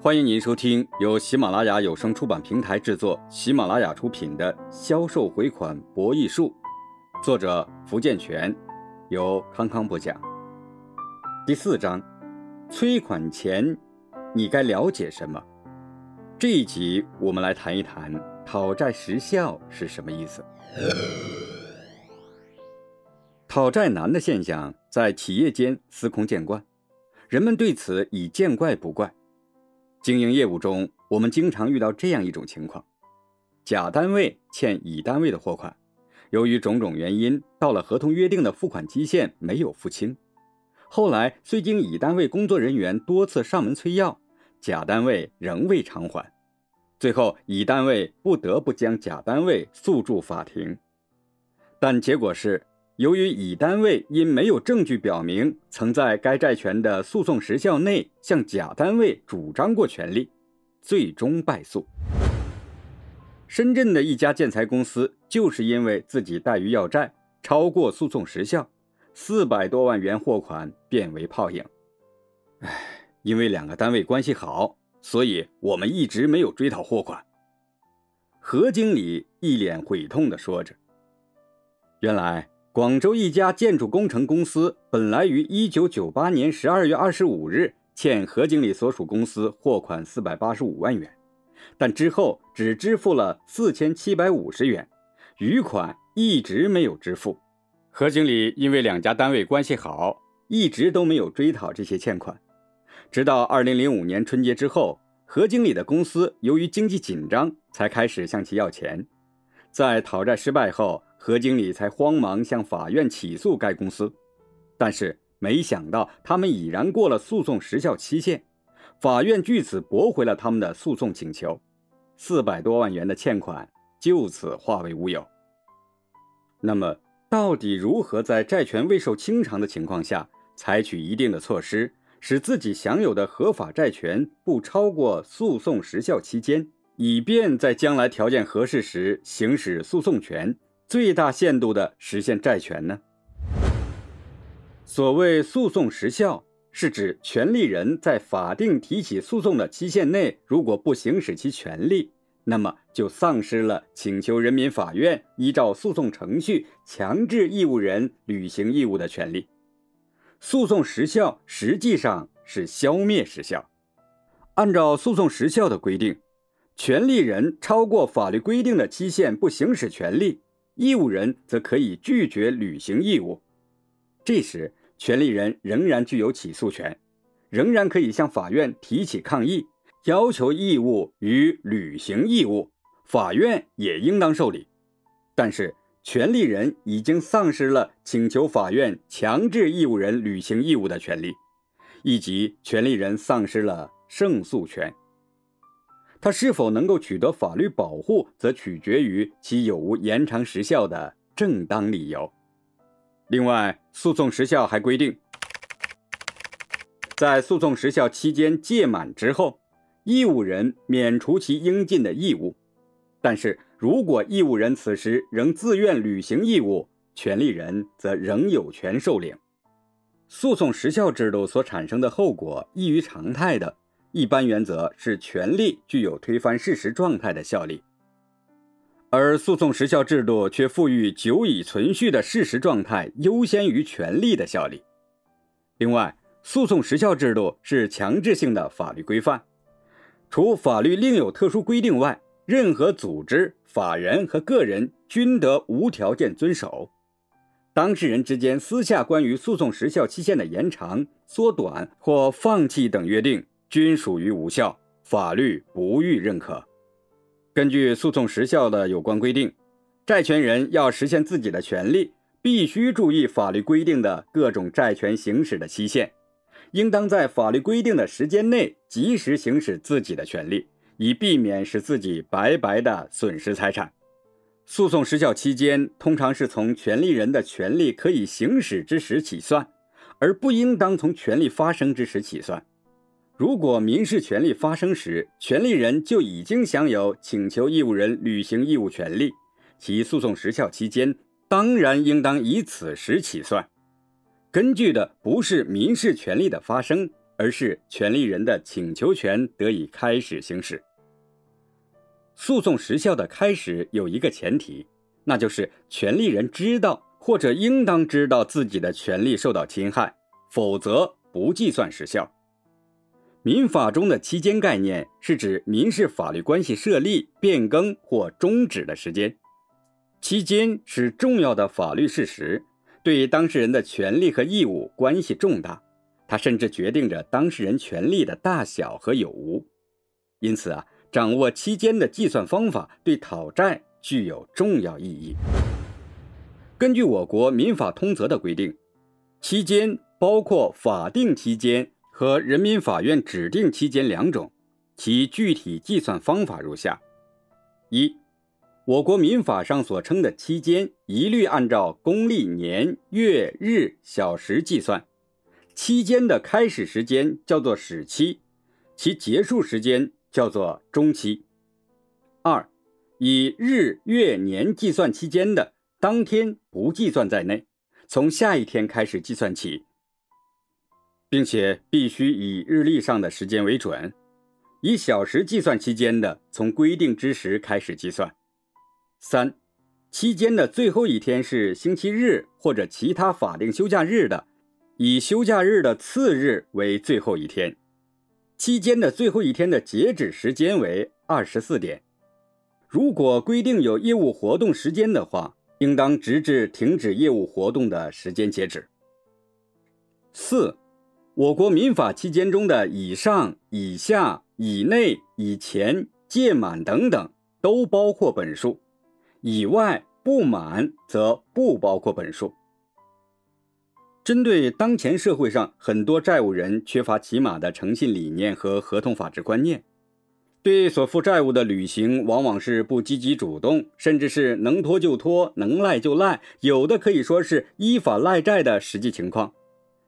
欢迎您收听由喜马拉雅有声出版平台制作、喜马拉雅出品的《销售回款博弈术》，作者福建泉，由康康播讲。第四章，催款前你该了解什么？这一集我们来谈一谈讨债时效是什么意思。讨债难的现象在企业间司空见惯，人们对此已见怪不怪。经营业务中，我们经常遇到这样一种情况：甲单位欠乙单位的货款，由于种种原因，到了合同约定的付款期限没有付清。后来虽经乙单位工作人员多次上门催要，甲单位仍未偿还，最后乙单位不得不将甲单位诉诸法庭。但结果是，由于乙单位因没有证据表明曾在该债权的诉讼时效内向甲单位主张过权利，最终败诉。深圳的一家建材公司就是因为自己怠于要债，超过诉讼时效，四百多万元货款变为泡影。唉，因为两个单位关系好，所以我们一直没有追讨货款。何经理一脸悔痛地说着：“原来。”广州一家建筑工程公司本来于一九九八年十二月二十五日欠何经理所属公司货款四百八十五万元，但之后只支付了四千七百五十元，余款一直没有支付。何经理因为两家单位关系好，一直都没有追讨这些欠款。直到二零零五年春节之后，何经理的公司由于经济紧张，才开始向其要钱。在讨债失败后，何经理才慌忙向法院起诉该公司，但是没想到他们已然过了诉讼时效期限，法院据此驳回了他们的诉讼请求，四百多万元的欠款就此化为乌有。那么，到底如何在债权未受清偿的情况下，采取一定的措施，使自己享有的合法债权不超过诉讼时效期间，以便在将来条件合适时行使诉讼权？最大限度地实现债权呢？所谓诉讼时效，是指权利人在法定提起诉讼的期限内，如果不行使其权利，那么就丧失了请求人民法院依照诉讼程序强制义务人履行义务的权利。诉讼时效实际上是消灭时效。按照诉讼时效的规定，权利人超过法律规定的期限不行使权利。义务人则可以拒绝履行义务，这时权利人仍然具有起诉权，仍然可以向法院提起抗议，要求义务与履行义务，法院也应当受理。但是权利人已经丧失了请求法院强制义务人履行义务的权利，以及权利人丧失了胜诉权。他是否能够取得法律保护，则取决于其有无延长时效的正当理由。另外，诉讼时效还规定，在诉讼时效期间届满之后，义务人免除其应尽的义务。但是如果义务人此时仍自愿履行义务，权利人则仍有权受领。诉讼时效制度所产生的后果异于常态的。一般原则是权利具有推翻事实状态的效力，而诉讼时效制度却赋予久已存续的事实状态优先于权利的效力。另外，诉讼时效制度是强制性的法律规范，除法律另有特殊规定外，任何组织、法人和个人均得无条件遵守。当事人之间私下关于诉讼时效期限的延长、缩短或放弃等约定。均属于无效，法律不予认可。根据诉讼时效的有关规定，债权人要实现自己的权利，必须注意法律规定的各种债权行使的期限，应当在法律规定的时间内及时行使自己的权利，以避免使自己白白的损失财产。诉讼时效期间通常是从权利人的权利可以行使之时起算，而不应当从权利发生之时起算。如果民事权利发生时，权利人就已经享有请求义务人履行义务权利，其诉讼时效期间当然应当以此时起算。根据的不是民事权利的发生，而是权利人的请求权得以开始行使。诉讼时效的开始有一个前提，那就是权利人知道或者应当知道自己的权利受到侵害，否则不计算时效。民法中的期间概念是指民事法律关系设立、变更或终止的时间。期间是重要的法律事实，对于当事人的权利和义务关系重大，它甚至决定着当事人权利的大小和有无。因此啊。掌握期间的计算方法对讨债具有重要意义。根据我国民法通则的规定，期间包括法定期间和人民法院指定期间两种，其具体计算方法如下：一、我国民法上所称的期间，一律按照公历年、月、日、小时计算，期间的开始时间叫做始期，其结束时间。叫做中期。二，以日、月、年计算期间的当天不计算在内，从下一天开始计算起，并且必须以日历上的时间为准。以小时计算期间的，从规定之时开始计算。三，期间的最后一天是星期日或者其他法定休假日的，以休假日的次日为最后一天。期间的最后一天的截止时间为二十四点。如果规定有业务活动时间的话，应当直至停止业务活动的时间截止。四，我国民法期间中的以上、以下、以内、以前、届满等等都包括本数，以外不满则不包括本数。针对当前社会上很多债务人缺乏起码的诚信理念和合同法治观念，对所负债务的履行往往是不积极主动，甚至是能拖就拖，能赖就赖，有的可以说是依法赖债的实际情况。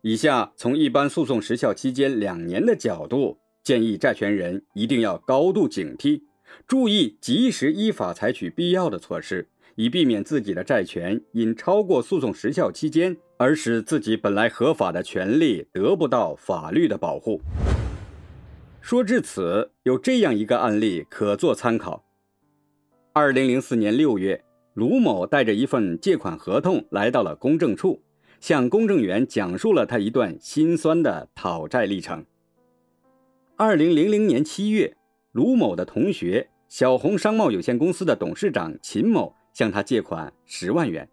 以下从一般诉讼时效期间两年的角度，建议债权人一定要高度警惕，注意及时依法采取必要的措施。以避免自己的债权因超过诉讼时效期间而使自己本来合法的权利得不到法律的保护。说至此，有这样一个案例可做参考：二零零四年六月，卢某带着一份借款合同来到了公证处，向公证员讲述了他一段心酸的讨债历程。二零零零年七月，卢某的同学小红商贸有限公司的董事长秦某。向他借款十万元，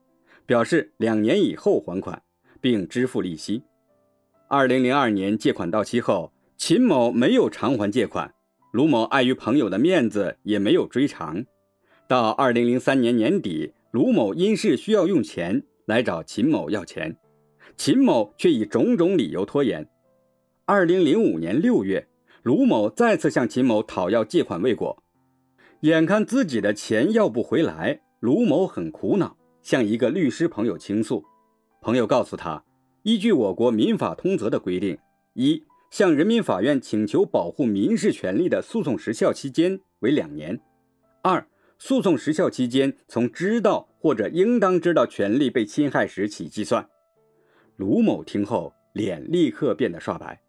表示两年以后还款，并支付利息。二零零二年借款到期后，秦某没有偿还借款，卢某碍于朋友的面子，也没有追偿。到二零零三年年底，卢某因事需要用钱，来找秦某要钱，秦某却以种种理由拖延。二零零五年六月，卢某再次向秦某讨要借款未果，眼看自己的钱要不回来。卢某很苦恼，向一个律师朋友倾诉。朋友告诉他，依据我国民法通则的规定，一向人民法院请求保护民事权利的诉讼时效期间为两年；二诉讼时效期间从知道或者应当知道权利被侵害时起计算。卢某听后，脸立刻变得刷白。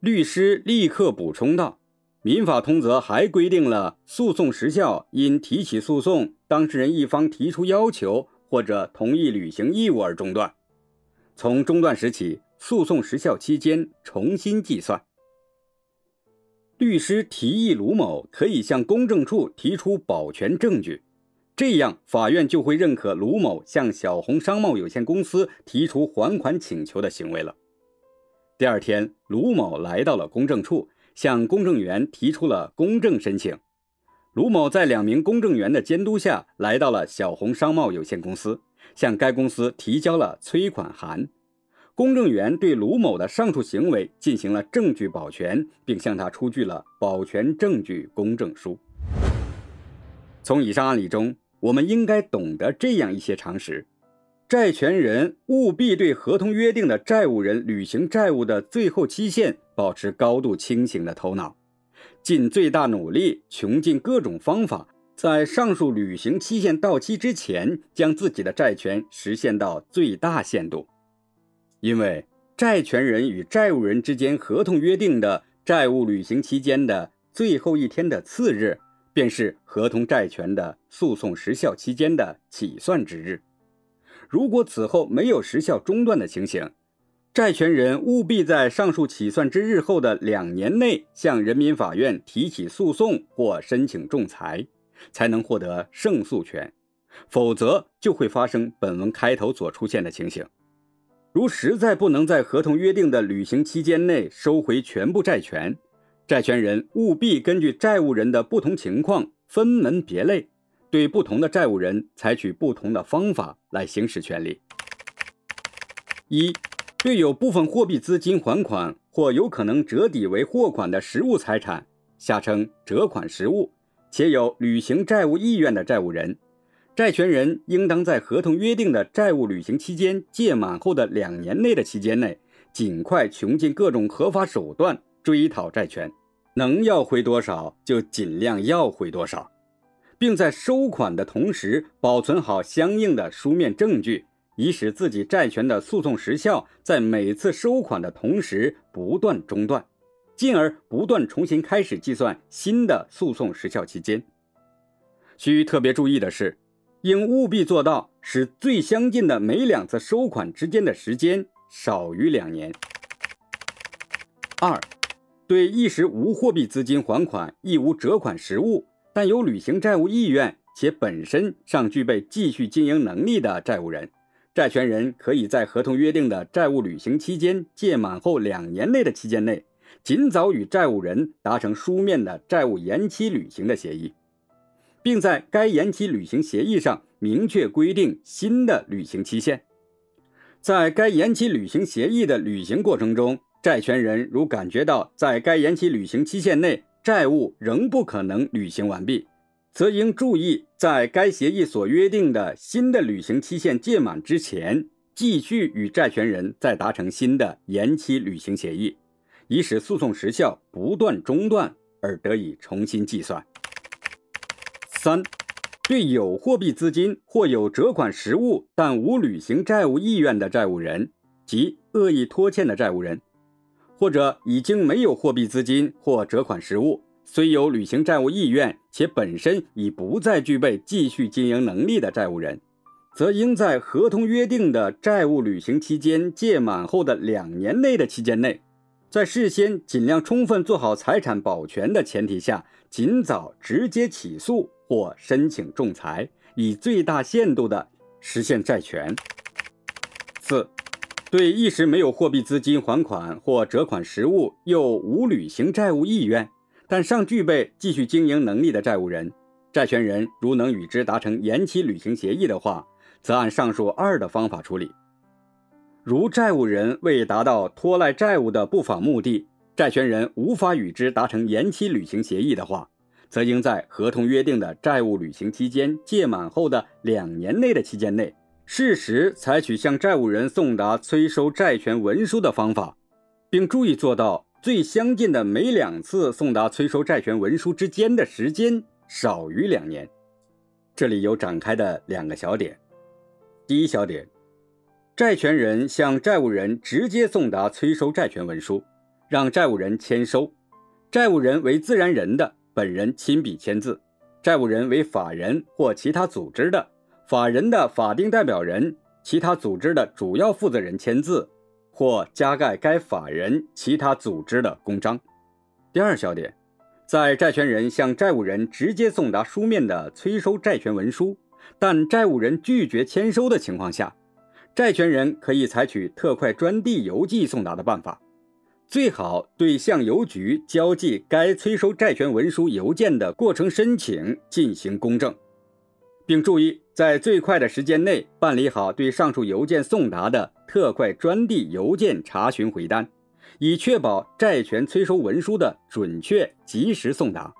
律师立刻补充道。民法通则还规定了诉讼时效因提起诉讼当事人一方提出要求或者同意履行义务而中断，从中断时起，诉讼时效期间重新计算。律师提议卢某可以向公证处提出保全证据，这样法院就会认可卢某向小红商贸有限公司提出还款请求的行为了。第二天，卢某来到了公证处。向公证员提出了公证申请，卢某在两名公证员的监督下来到了小红商贸有限公司，向该公司提交了催款函。公证员对卢某的上述行为进行了证据保全，并向他出具了保全证据公证书。从以上案例中，我们应该懂得这样一些常识。债权人务必对合同约定的债务人履行债务的最后期限保持高度清醒的头脑，尽最大努力，穷尽各种方法，在上述履行期限到期之前，将自己的债权实现到最大限度。因为债权人与债务人之间合同约定的债务履行期间的最后一天的次日，便是合同债权的诉讼时效期间的起算之日。如果此后没有时效中断的情形，债权人务必在上述起算之日后的两年内向人民法院提起诉讼或申请仲裁，才能获得胜诉权，否则就会发生本文开头所出现的情形。如实在不能在合同约定的履行期间内收回全部债权，债权人务必根据债务人的不同情况分门别类，对不同的债务人采取不同的方法来行使权利。一。对有部分货币资金还款或有可能折抵为货款的实物财产（下称折款实物），且有履行债务意愿的债务人，债权人应当在合同约定的债务履行期间届满后的两年内的期间内，尽快穷尽各种合法手段追讨债权，能要回多少就尽量要回多少，并在收款的同时保存好相应的书面证据。以使自己债权的诉讼时效在每次收款的同时不断中断，进而不断重新开始计算新的诉讼时效期间。需特别注意的是，应务必做到使最相近的每两次收款之间的时间少于两年。二，对一时无货币资金还款，亦无折款实物，但有履行债务意愿且本身尚具备继续经营能力的债务人。债权人可以在合同约定的债务履行期间届满后两年内的期间内，尽早与债务人达成书面的债务延期履行的协议，并在该延期履行协议上明确规定新的履行期限。在该延期履行协议的履行过程中，债权人如感觉到在该延期履行期限内债务仍不可能履行完毕，则应注意，在该协议所约定的新的履行期限届满之前，继续与债权人再达成新的延期履行协议，以使诉讼时效不断中断而得以重新计算。三、对有货币资金或有折款实物但无履行债务意愿的债务人及恶意拖欠的债务人，或者已经没有货币资金或折款实物。虽有履行债务意愿，且本身已不再具备继续经营能力的债务人，则应在合同约定的债务履行期间届满后的两年内的期间内，在事先尽量充分做好财产保全的前提下，尽早直接起诉或申请仲裁，以最大限度的实现债权。四，对一时没有货币资金还款或折款实物，又无履行债务意愿。但尚具备继续经营能力的债务人，债权人如能与之达成延期履行协议的话，则按上述二的方法处理。如债务人未达到拖赖债务的不法目的，债权人无法与之达成延期履行协议的话，则应在合同约定的债务履行期间届满后的两年内的期间内，适时采取向债务人送达催收债权文书的方法，并注意做到。最相近的每两次送达催收债权文书之间的时间少于两年。这里有展开的两个小点。第一小点，债权人向债务人直接送达催收债权文书，让债务人签收。债务人为自然人的，本人亲笔签字；债务人为法人或其他组织的，法人的法定代表人、其他组织的主要负责人签字。或加盖该法人其他组织的公章。第二小点，在债权人向债务人直接送达书面的催收债权文书，但债务人拒绝签收的情况下，债权人可以采取特快专递邮寄送达的办法。最好对向邮局交寄该催收债权文书邮件的过程申请进行公证，并注意在最快的时间内办理好对上述邮件送达的。特快专递邮件查询回单，以确保债权催收文书的准确及时送达。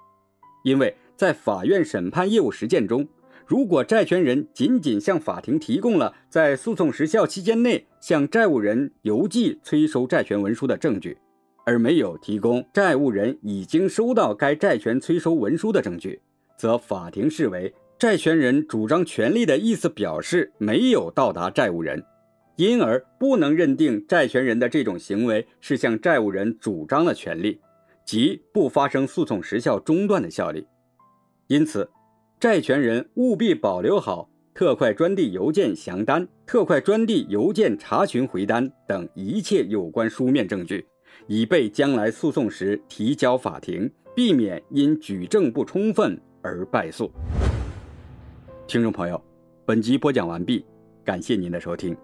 因为在法院审判业务实践中，如果债权人仅仅向法庭提供了在诉讼时效期间内向债务人邮寄催收债权文书的证据，而没有提供债务人已经收到该债权催收文书的证据，则法庭视为债权人主张权利的意思表示没有到达债务人。因而不能认定债权人的这种行为是向债务人主张了权利，即不发生诉讼时效中断的效力。因此，债权人务必保留好特快专递邮件详单、特快专递邮件查询回单等一切有关书面证据，以备将来诉讼时提交法庭，避免因举证不充分而败诉。听众朋友，本集播讲完毕，感谢您的收听。